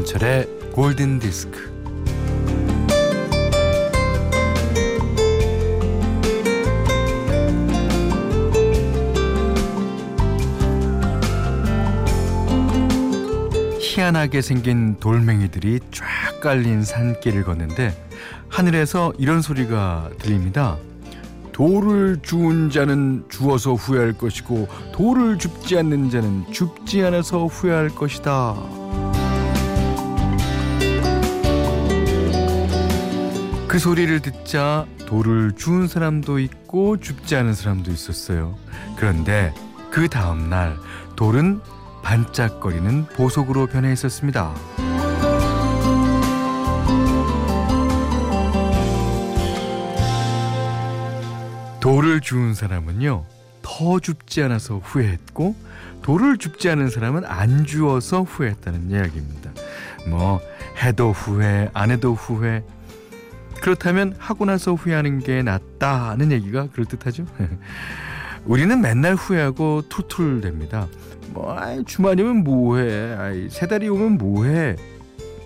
김현철의 골든 디스크. 희한하게 생긴 돌멩이들이 쫙 깔린 산길을 걷는데 하늘에서 이런 소리가 들립니다. 돌을 주운 자는 주어서 후회할 것이고 돌을 줍지 않는 자는 줍지 않아서 후회할 것이다. 그 소리를 듣자 돌을 주운 사람도 있고 줍지 않은 사람도 있었어요. 그런데 그 다음 날 돌은 반짝거리는 보석으로 변해 있었습니다. 돌을 주운 사람은요, 더 줍지 않아서 후회했고, 돌을 줍지 않은 사람은 안 주어서 후회했다는 이야기입니다. 뭐, 해도 후회, 안 해도 후회. 그렇다면 하고 나서 후회하는 게 낫다는 얘기가 그럴듯하죠? 우리는 맨날 후회하고 툴툴댑니다. 뭐, 아이, 주말이면 뭐해? 아이, 세 달이 오면 뭐해?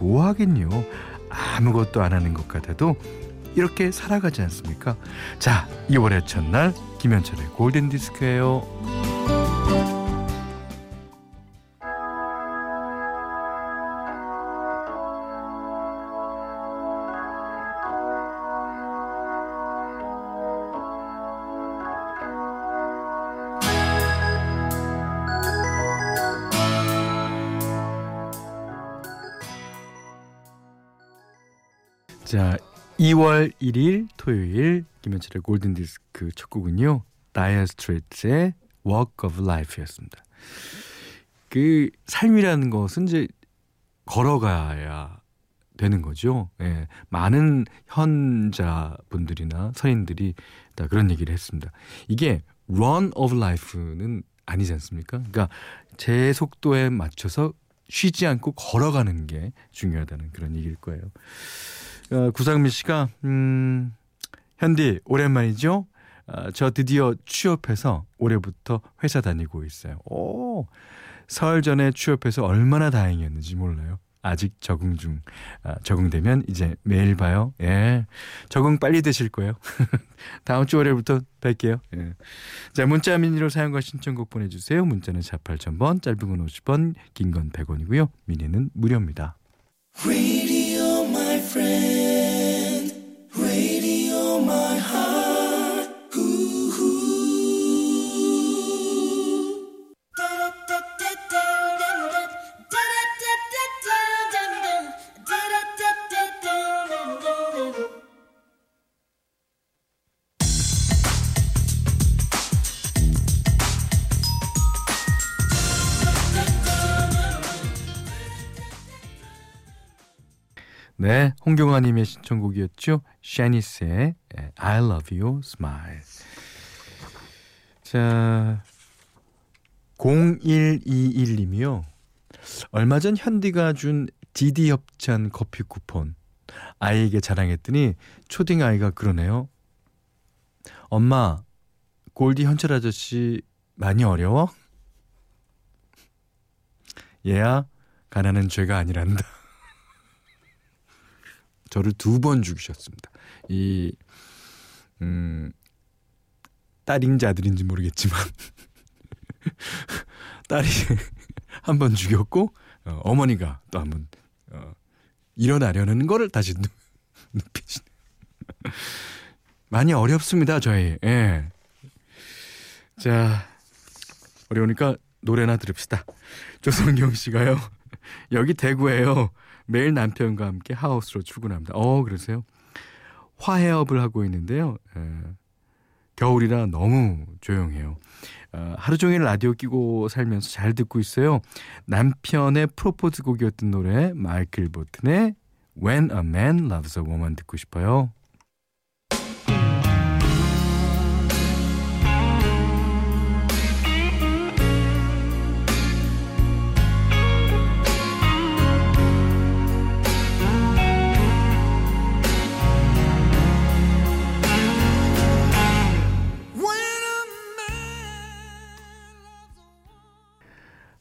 뭐 하겠요? 아무것도 안 하는 것 같아도 이렇게 살아가지 않습니까? 자, 2월의 첫날 김현철의 골든 디스크예요. 자, 2월 1일 토요일 김현철의 골든 디스크 첫 곡은요. 다이어 스트레이트의 Walk of Life였습니다. 그 삶이라는 것은 이제 걸어가야 되는 거죠. 예, 많은 현자분들이나 서인들이 다 그런 얘기를 했습니다. 이게 run of life는 아니지 않습니까? 그러니까 제 속도에 맞춰서 쉬지 않고 걸어가는 게 중요하다는 그런 얘기일 거예요. 어, 구상민 씨가 음, 현디 오랜만이죠? 어, 저 드디어 취업해서 올해부터 회사 다니고 있어요. 오, 설 전에 취업해서 얼마나 다행이었는지 몰라요. 아직 적응 중. 아, 적응되면 이제 매일 봐요. 예. 적응 빨리 되실 거예요. 다음 주 월요일부터 뵐게요. 예. 자, 문자 미니로 사용과 신청곡 보내주세요. 문자는 4 8,000번, 짧은 건 50원, 긴 건 100원이고요. 미니는 무료입니다. 네, 홍경아님의 신청곡이었죠. 샤니스의 I Love You Smile. 자, 0121님이요. 얼마 전 현디가 준 디디 협찬 커피 쿠폰 아이에게 자랑했더니 초딩 아이가 그러네요. 엄마, 골디 현철 아저씨 많이 어려워? 얘야, 가난은 죄가 아니란다. 저를 두 번 죽이셨습니다. 이, 음, 딸인지 아들인지 모르겠지만, 딸이 한 번 죽였고, 어, 어머니가 또 한 번, 어, 일어나려는 거를 다시 눕히시네. 많이 어렵습니다, 저희. 예. 자, 어려우니까 노래나 들읍시다. 조성경 씨가요. 여기 대구에요. 매일 남편과 함께 하우스로 출근합니다. 어, 그러세요? 화해업을 하고 있는데요. 에, 겨울이라 너무 조용해요. 어, 하루 종일 라디오 끼고 살면서 잘 듣고 있어요. 남편의 프로포즈 곡이었던 노래 마이클 보튼의 When a Man Loves a Woman 듣고 싶어요.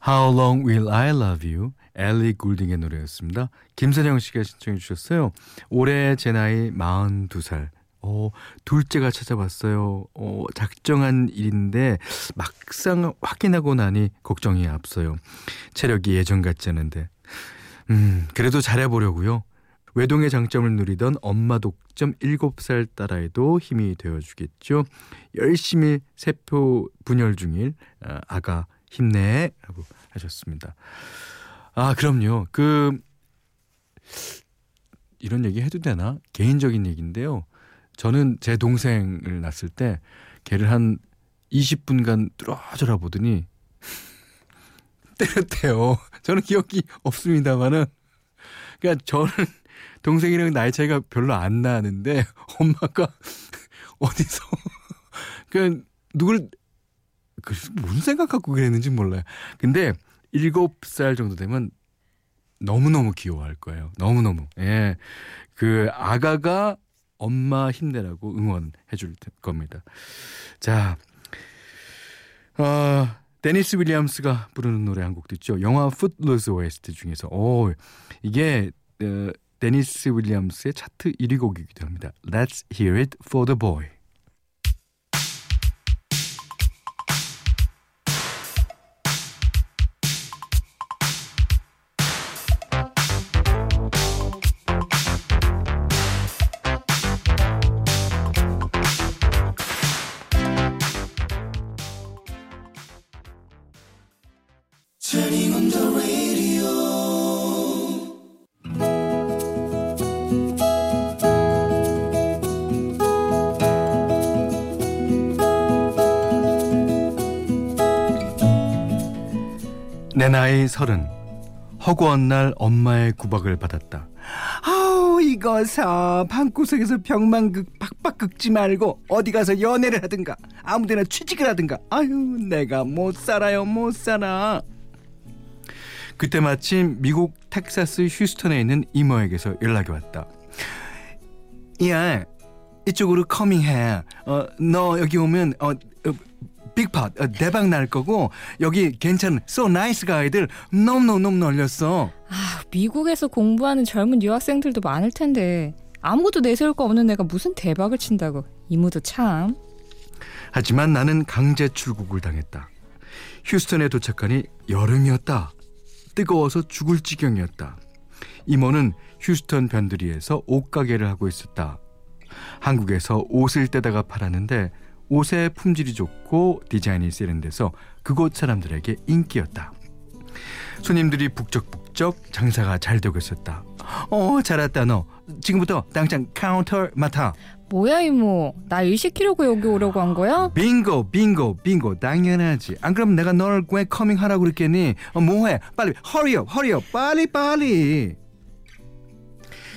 How Long Will I Love You 엘리 굴딩의 노래였습니다. 김선영 씨가 신청해 주셨어요. 올해 제 나이 42살. 어, 둘째가 찾아왔어요. 어, 작정한 일인데 막상 확인하고 나니 걱정이 앞서요. 체력이 예전 같지 않은데. 음, 그래도 잘해보려고요. 외동의 장점을 누리던 엄마 독점 7살 딸아이도 힘이 되어주겠죠. 열심히 세포 분열 중일 아, 아가 힘내 하고 하셨습니다. 아 그럼요. 그 이런 얘기 해도 되나? 개인적인 얘기인데요. 저는 제 동생을 낳았을 때 걔를 한 20분간 뚫어져라 보더니 때렸대요. 저는 기억이 없습니다만은 그러니까 저는 동생이랑 나이 차이가 별로 안 나는데 엄마가 어디서 그 누굴 그 무슨 생각 갖고 그랬는지 몰라요. 근데 일곱 살 정도 되면 너무너무 귀여워할 거예요. 너무너무. 예. 그 아가가 엄마 힘내라고 응원해 줄 겁니다. 자. 어, 데니스 윌리엄스가 부르는 노래 한 곡도 있죠. 영화 풋루스 OST 중에서 오, 이게 어, 데니스 윌리엄스의 차트 1위 곡이기도 합니다. Let's hear it for the boy. 내 나이 서른 허구한 날 엄마의 구박을 받았다. 아우 이거서 방구석에서 벽만 극 박박 긁지 말고 어디 가서 연애를 하든가 아무데나 취직을 하든가 아유 내가 못 살아요 못 살아. 그때 마침 미국 텍사스 휴스턴에 있는 이모에게서 연락이 왔다. 야 이쪽으로 커밍해. 어 너 여기 오면 어, 어 빅팟 어, 대박 날 거고 여기 괜찮은 so nice 가이들 너무 너무 널렸어. 아 미국에서 공부하는 젊은 유학생들도 많을 텐데 아무것도 내세울 거 없는 애가 무슨 대박을 친다고 이모도 참. 하지만 나는 강제 출국을 당했다. 휴스턴에 도착하니 여름이었다. 뜨거워서 죽을 지경이었다. 이모는 휴스턴 변두리에서 옷가게를 하고 있었다. 한국에서 옷을 떼다가 팔았는데 옷의 품질이 좋고 디자인이 세련돼서 그곳 사람들에게 인기였다. 손님들이 북적북적 장사가 잘 되고 있었다. 어, 잘했다 너. 지금부터 당장 카운터 맡아. 뭐야 이모, 나 일 시키려고 여기 오려고 한 거야? 빙고, 빙고, 빙고. 당연하지. 안 그러면 내가 너를 왜 coming하라고 그랬겠니? 어, 뭐해? 빨리 hurry up, hurry up, 빨리 빨리.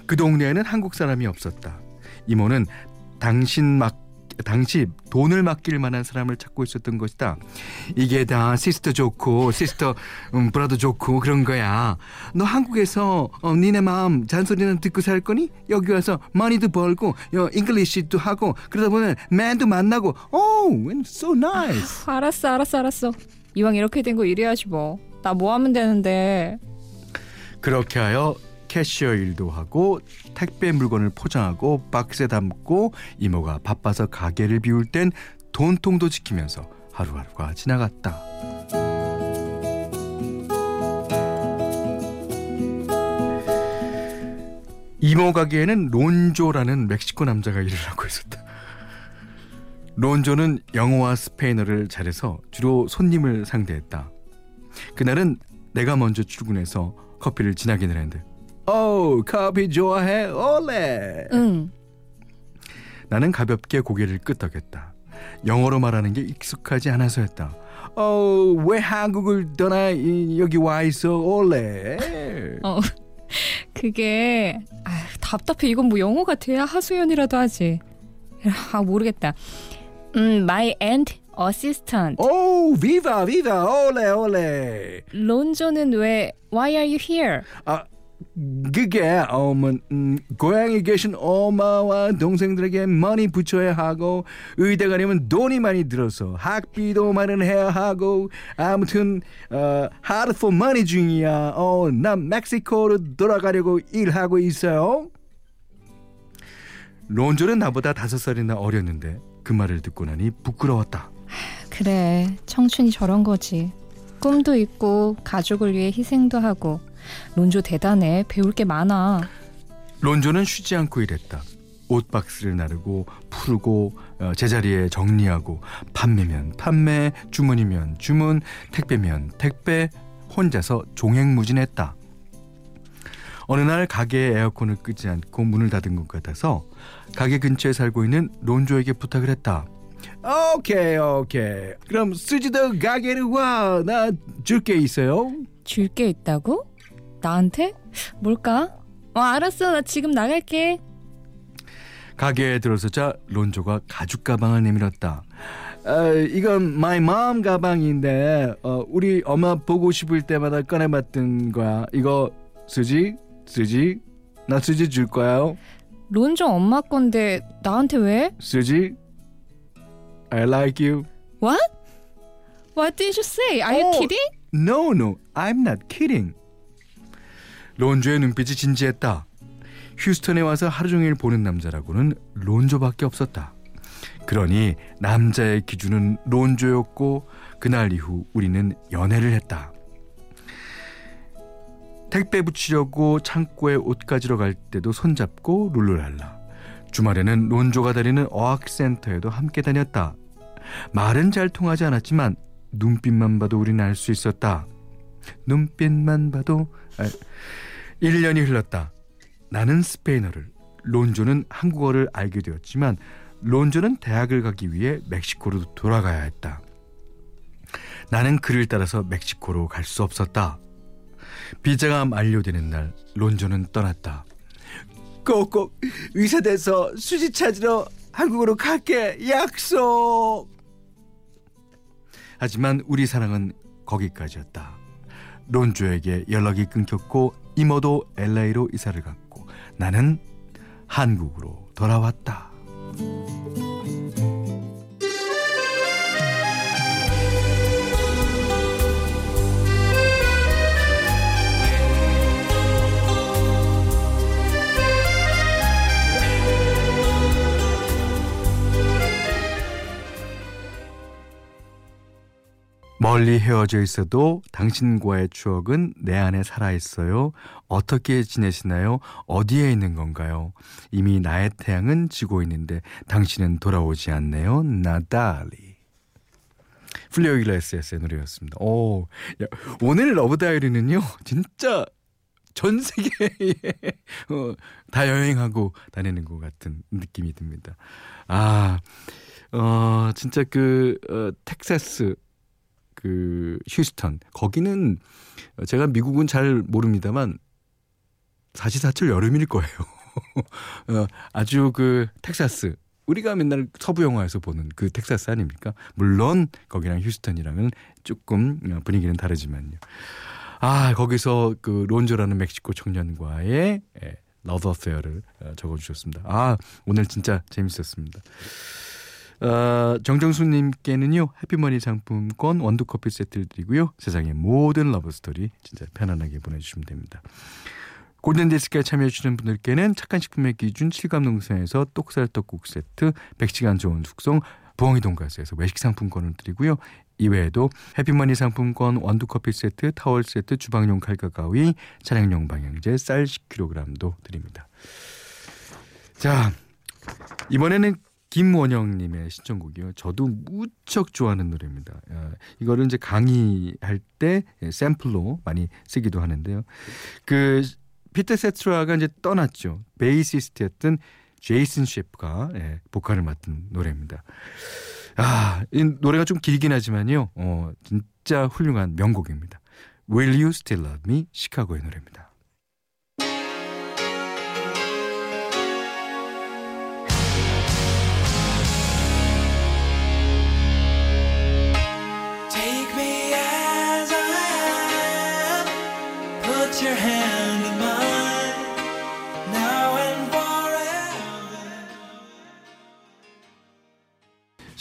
그 동네에는 한국 사람이 없었다. 이모는 당신 막 당시 돈을 맡길 만한 사람을 찾고 있었던 것이다. 이게 다 sister 좋고 sister 음, brother 좋고 그런 거야. 너 한국에서 어, 니네 mom 잔소리는 듣고 살 거니? 여기 와서 money도 벌고 어, English도 하고 그러다 보면 man도 만나고 oh, so nice. 아, 알았어 알았어 알았어. 이왕 이렇게 된 거 이래야지 뭐. 나 뭐 하면 되는데. 그렇게 하여 캐시어 일도 하고 택배 물건을 포장하고 박스에 담고 이모가 바빠서 가게를 비울 땐 돈통도 지키면서 하루하루가 지나갔다. 이모 가게에는 론조라는 멕시코 남자가 일을 하고 있었다. 론조는 영어와 스페인어를 잘해서 주로 손님을 상대했다. 그날은 내가 먼저 출근해서 커피를 진하게 내는데 오, 커피 좋아해? 올레. 응. 나는 가볍게 고개를 끄덕였다. 영어로 말하는 게 익숙하지 않아서였다. 어, 왜 한국을 떠나 여기 와 있어? 올레. 어. 그게 아, 답답해. 이건 뭐 영어가 돼야 하수연이라도 하지. 아, 모르겠다. 음, my aunt assistant. 오, viva, viva, 올레, 올레. 론조는 왜 Why are you here? 아, 그게 어머 음, 고향에 계신 엄마와 동생들에게 많이 붙여야 하고 의대 가려면 돈이 많이 들어서 학비도 마련해야 하고 아무튼 어, hard for money 중이야. 어, 난 멕시코로 돌아가려고 일하고 있어요. 론조는 나보다 다섯 살이나 어렸는데 그 말을 듣고 나니 부끄러웠다. 그래, 청춘이 저런 거지. 꿈도 있고 가족을 위해 희생도 하고 론조 대단해. 배울 게 많아. 론조는 쉬지 않고 일했다. 옷 박스를 나르고 풀고 어, 제자리에 정리하고 판매면 판매, 주문이면 주문, 택배면 택배 혼자서 종횡무진했다. 어느 날 가게의 에어컨을 끄지 않고 문을 닫은 것 같아서 가게 근처에 살고 있는 론조에게 부탁을 했다. 오케이 오케이 그럼 쓰지도 가게를 와나 줄 게 있어요 줄 게 있다고? 나한테? 뭘까? 어, 알았어. 나 지금 나갈게. 가게에 들어서자 론조가 가죽 가방을 내밀었다 어, 이건 my mom 가방인데 어, 우리 엄마 보고 싶을 때마다 꺼내봤던 거야 이거 쓰지? 쓰지? 나 쓰지 줄 거야 론조 엄마 건데 나한테 왜? 쓰지? I like you What? What did you say? Are you 어. kidding? No, no, I'm not kidding. 론조의 눈빛이 진지했다. 휴스턴에 와서 하루 종일 보는 남자라고는 론조밖에 없었다. 그러니 남자의 기준은 론조였고 그날 이후 우리는 연애를 했다. 택배 붙이려고 창고에 옷 가지러 갈 때도 손잡고 룰루랄라. 주말에는 론조가 다니는 어학센터에도 함께 다녔다. 말은 잘 통하지 않았지만 눈빛만 봐도 우리는 알 수 있었다. 눈빛만 봐도 아, 1년이 흘렀다. 나는 스페인어를, 론조는 한국어를 알게 되었지만 론조는 대학을 가기 위해 멕시코로 돌아가야 했다. 나는 그를 따라서 멕시코로 갈 수 없었다. 비자가 만료되는 날 론조는 떠났다. 꼭꼭 의사 돼서 수지 찾으러 한국으로 갈게 약속. 하지만 우리 사랑은 거기까지였다. 론조에게 연락이 끊겼고 이모도 LA로 이사를 갔고 나는 한국으로 돌아왔다. 멀리 헤어져 있어도 당신과의 추억은 내 안에 살아있어요. 어떻게 지내시나요? 어디에 있는 건가요? 이미 나의 태양은 지고 있는데 당신은 돌아오지 않네요. Nathalie. 훌리오 이글레시아스의 노래였습니다. 오, 야, 오늘 Love Diary는요, 진짜 전 세계에 어, 다 여행하고 다니는 것 같은 느낌이 듭니다. 아, 어, 진짜 그 어, 텍사스 그 휴스턴 거기는 제가 미국은 잘 모릅니다만 사시사철 여름일 거예요. 어, 아주 그 텍사스 우리가 맨날 서부 영화에서 보는 그 텍사스 아닙니까? 물론 거기랑 휴스턴이랑은 조금 분위기는 다르지만요. 아 거기서 그 론조라는 멕시코 청년과의 예, love affair를 적어주셨습니다. 아 오늘 진짜 재밌었습니다. 어, 정정수님께는요 해피머니 상품권 원두커피 세트를 드리고요. 세상의 모든 love story 진짜 편안하게 보내주시면 됩니다. 골든디스크에 참여해주시는 분들께는 착한 식품의 기준 7감농산에서 똑살 떡국 세트 100시간 좋은 숙성 부엉이 돈가스에서 외식 상품권을 드리고요. 이외에도 해피머니 상품권 원두커피 세트 타월 세트 주방용 칼과 가위 차량용 방향제 쌀 10kg도 드립니다. 자 이번에는 김원영님의 신청곡이요. 저도 무척 좋아하는 노래입니다. 이거를 이제 강의할 때 샘플로 많이 쓰기도 하는데요. 그 피터 세트라가 이제 떠났죠. 베이시스트였던 제이슨 셰프가 예, 보컬을 맡은 노래입니다. 아, 이 노래가 좀 길긴 하지만요. 어, 진짜 훌륭한 명곡입니다. Will You Still Love Me? 시카고의 노래입니다.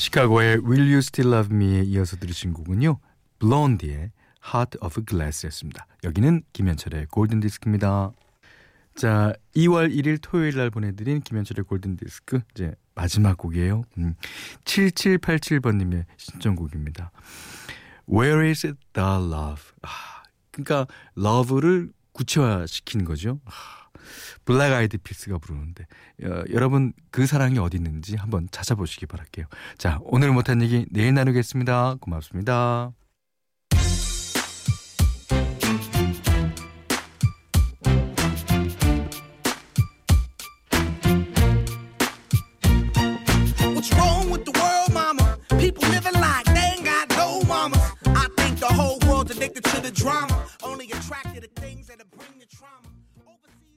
시카고의 Will You Still Love Me에 이어서 들으신 곡은요. 블론디의 Heart of Glass였습니다. 여기는 김현철의 골든 디스크입니다. 자, 2월 1일 토요일 날 보내드린 김현철의 골든 디스크 이제 마지막 곡이에요. 음, 7787번님의 신청곡입니다. Where is the love? 아, 그러니까 love를 구체화시키는 거죠. 아, 블랙 아이드 피스가 부르는데 어, 여러분 그 사랑이 어디 있는지 한번 찾아보시기 바랄게요. 자, 오늘 못한 얘기 내일 나누겠습니다. 고맙습니다. Drama.